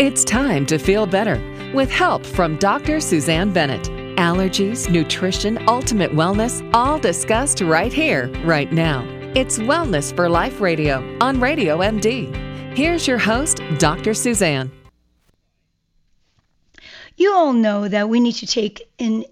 It's time to feel better with help from Dr. Suzanne Bennett. Allergies, nutrition, ultimate wellness, all discussed right here, right now. It's Wellness for Life Radio on Radio MD. Here's your host, Dr. Suzanne. You all know that we need to take in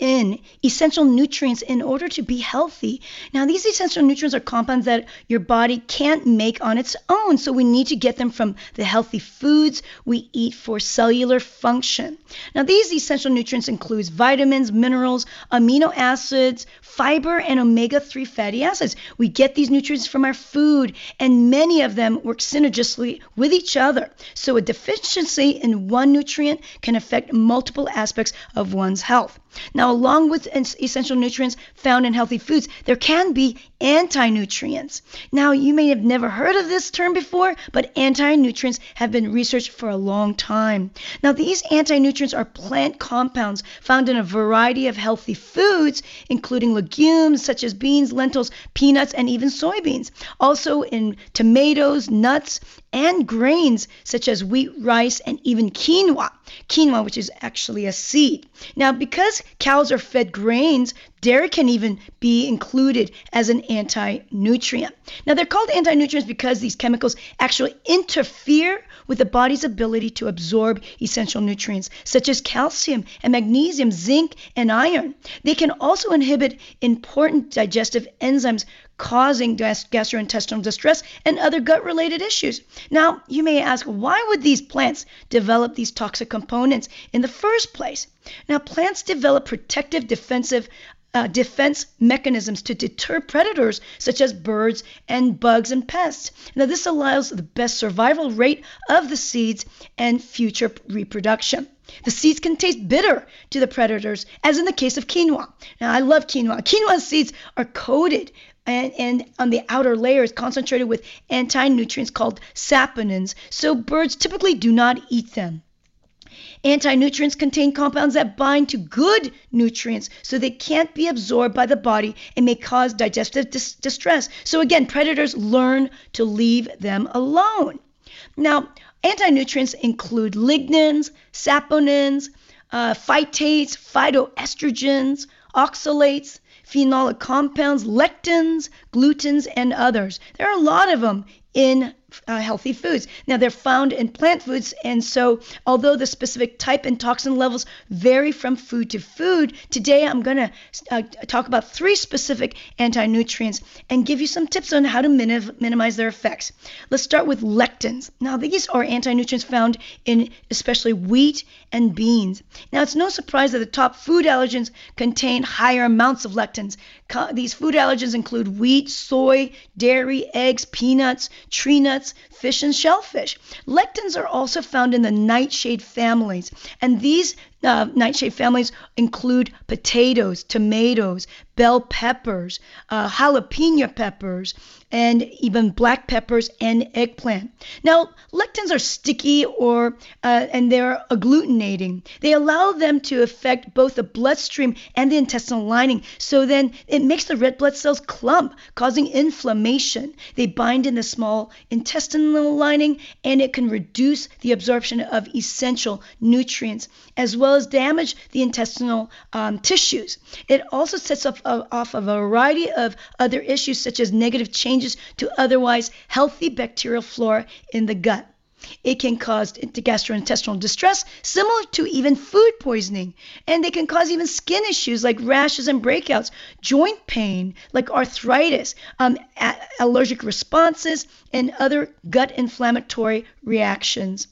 in essential nutrients in order to be healthy. Now, these essential nutrients are compounds that your body can't make on its own, so we need to get them from the healthy foods we eat for cellular function. Now, these essential nutrients include vitamins, minerals, amino acids, fiber, and omega 3 fatty acids. We get these nutrients from our food, and many of them work synergistically with each other. So, a deficiency in one nutrient can affect multiple aspects of one's health. Now, along with essential nutrients found in healthy foods, there can be anti nutrients. Now, you may have never heard of this term before, but anti nutrients have been researched for a long time. Now, these anti nutrients are plant compounds found in a variety of healthy foods, including legumes such as beans, lentils, peanuts, and even soybeans. Also in tomatoes, nuts, and grains such as wheat, rice, and even quinoa. Quinoa, which is actually a seed. Now, because cows are fed grains, dairy can even be included as an anti nutrient. Now, they're called anti nutrients because these chemicals actually interfere with the body's ability to absorb essential nutrients such as calcium and magnesium, zinc, and iron. They can also inhibit important digestive enzymes causing gastrointestinal distress and other gut related issues. Now, you may ask, why would these plants develop these toxic components in the first place? Now, plants develop protective defensive uh, defense mechanisms to deter predators such as birds and bugs and pests. Now, this allows the best survival rate of the seeds and future reproduction. The seeds can taste bitter to the predators, as in the case of quinoa. Now, I love quinoa. Quinoa seeds are coated and, and on the outer layer is concentrated with anti-nutrients called saponins, so birds typically do not eat them. Anti-nutrients contain compounds that bind to good nutrients so they can't be absorbed by the body and may cause digestive dis- distress. So again, predators learn to leave them alone. Now, anti-nutrients include lignans, saponins, uh, phytates, phytoestrogens, oxalates, phenolic compounds, lectins, glutens, and others. There are a lot of them in uh, healthy foods. Now, they're found in plant foods, and so although the specific type and toxin levels vary from food to food, today I'm going to uh, talk about three specific anti nutrients and give you some tips on how to minim- minimize their effects. Let's start with lectins. Now, these are anti nutrients found in especially wheat and beans. Now, it's no surprise that the top food allergens contain higher amounts of lectins. Co- these food allergens include wheat, soy, dairy, eggs, peanuts, tree nuts fish, and shellfish. Lectins are also found in the nightshade families, and these uh, nightshade families include potatoes, tomatoes, bell peppers, uh, jalapeno peppers, and even black peppers and eggplant. Now, lectins are sticky or uh, and they're agglutinating. They allow them to affect both the bloodstream and the intestinal lining. So then it makes the red blood cells clump, causing inflammation. They bind in the small intestinal lining and it can reduce the absorption of essential nutrients as well as damage the intestinal um, tissues. It also sets off, uh, off a variety of other issues such as negative changes to otherwise healthy bacterial flora in the gut. It can cause gastrointestinal distress, similar to even food poisoning. And they can cause even skin issues like rashes and breakouts, joint pain like arthritis, um, allergic responses, and other gut inflammatory reactions.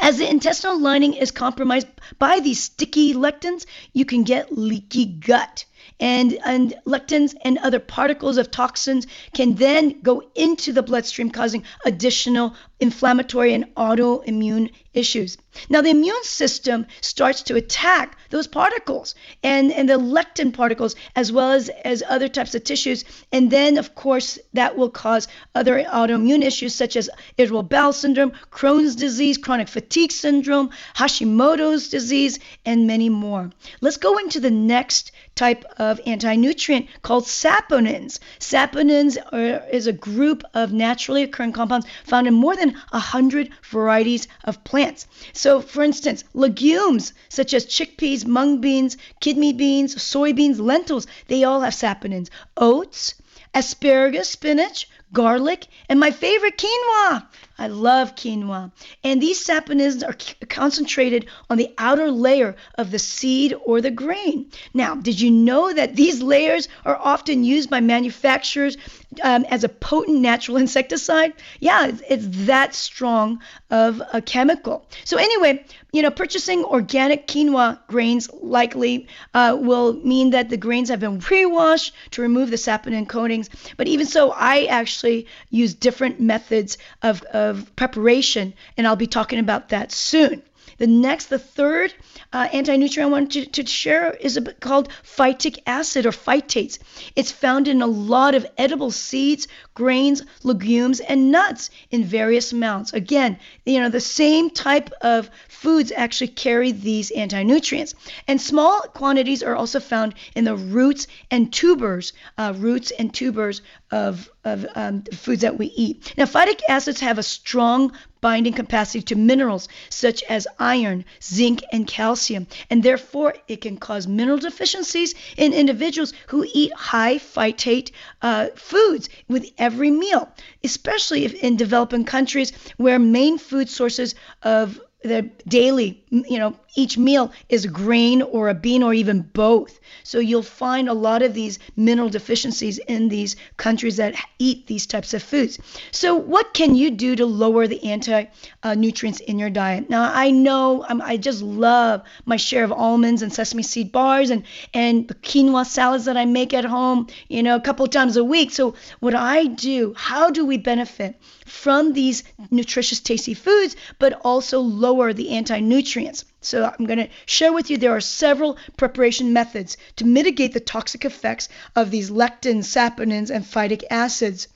As the intestinal lining is compromised by these sticky lectins, you can get leaky gut. And, and lectins and other particles of toxins can then go into the bloodstream, causing additional inflammatory and autoimmune issues. Now, the immune system starts to attack those particles and, and the lectin particles, as well as, as other types of tissues. And then, of course, that will cause other autoimmune issues such as irritable bowel syndrome, Crohn's disease, chronic fatigue syndrome, Hashimoto's disease, and many more. Let's go into the next type of anti-nutrient called saponins. Saponins are, is a group of naturally occurring compounds found in more than than 100 varieties of plants. So, for instance, legumes such as chickpeas, mung beans, kidney beans, soybeans, lentils, they all have saponins. Oats, asparagus, spinach, garlic, and my favorite, quinoa. I love quinoa. And these saponins are concentrated on the outer layer of the seed or the grain. Now, did you know that these layers are often used by manufacturers um, as a potent natural insecticide? Yeah, it's, it's that strong of a chemical. So, anyway, you know, purchasing organic quinoa grains likely uh, will mean that the grains have been pre-washed to remove the saponin coatings. But even so, I actually use different methods of, of preparation, and I'll be talking about that soon. The next, the third uh, anti-nutrient I want to, to share is a, called phytic acid or phytates. It's found in a lot of edible seeds, grains, legumes, and nuts in various amounts. Again, you know, the same type of foods actually carry these anti-nutrients. And small quantities are also found in the roots and tubers, uh, roots and tubers of, of um, foods that we eat. Now, phytic acids have a strong binding capacity to minerals such as iron, zinc, and calcium, and therefore it can cause mineral deficiencies in individuals who eat high phytate uh, foods with every meal, especially if in developing countries where main food sources of the daily, you know, each meal is grain or a bean or even both. So you'll find a lot of these mineral deficiencies in these countries that eat these types of foods. So what can you do to lower the anti-nutrients in your diet? Now I know I'm, I just love my share of almonds and sesame seed bars and and the quinoa salads that I make at home, you know, a couple times a week. So what I do, how do we benefit from these nutritious, tasty foods, but also lower the anti-nutrients? So I'm going to share with you there are several preparation methods to mitigate the toxic effects of these lectins, saponins, and phytic acids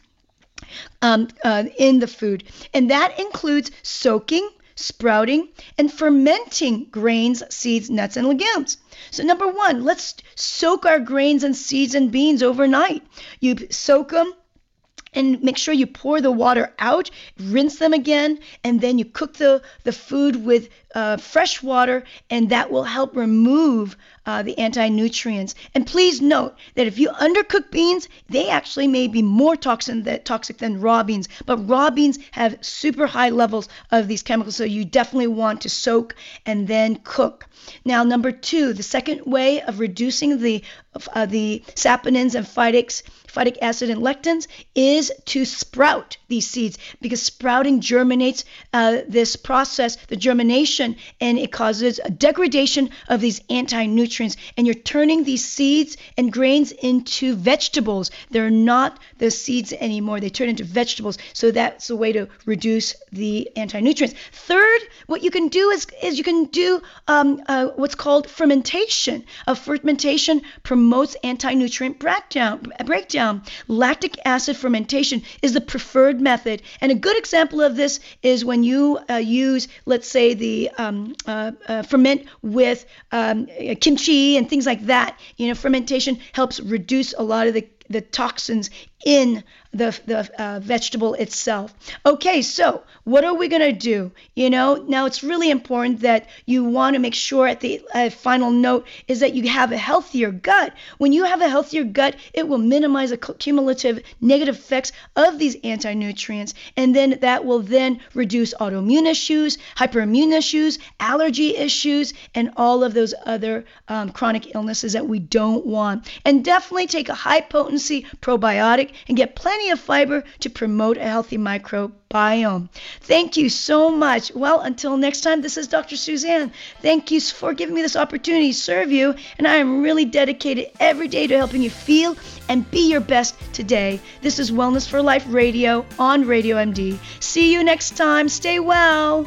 um, uh, in the food. And that includes soaking, sprouting, and fermenting grains, seeds, nuts, and legumes. So, number one, let's soak our grains and seeds and beans overnight. You soak them and make sure you pour the water out, rinse them again, and then you cook the, the food with uh, fresh water, and that will help remove uh, the anti nutrients. And please note that if you undercook beans, they actually may be more toxin that, toxic than raw beans. But raw beans have super high levels of these chemicals, so you definitely want to soak and then cook. Now, number two, the second way of reducing the uh, the saponins and phytics, phytic acid and lectins is to sprout these seeds because sprouting germinates uh, this process, the germination, and it causes a degradation of these anti-nutrients. And you're turning these seeds and grains into vegetables. They're not the seeds anymore. They turn into vegetables. So that's a way to reduce the anti-nutrients. Third, what you can do is, is you can do um, uh, what's called fermentation. A fermentation promotes anti-nutrient breakdown. breakdown. Lactic acid fermentation is the preferred method. And a good example of this is when you uh, use, let's say, the um, uh, uh, ferment with um, kimchi and things like that. You know, fermentation helps reduce a lot of the the toxins in the, the uh, vegetable itself. Okay, so what are we going to do? You know, now it's really important that you want to make sure at the uh, final note is that you have a healthier gut. When you have a healthier gut, it will minimize the cumulative negative effects of these anti-nutrients, and then that will then reduce autoimmune issues, hyperimmune issues, allergy issues, and all of those other um, chronic illnesses that we don't want. And definitely take a high potency probiotic and get plenty of fiber to promote a healthy microbiome. Thank you so much. Well, until next time, this is Dr. Suzanne. Thank you for giving me this opportunity to serve you, and I am really dedicated every day to helping you feel and be your best today. This is Wellness for Life Radio on Radio MD. See you next time. Stay well.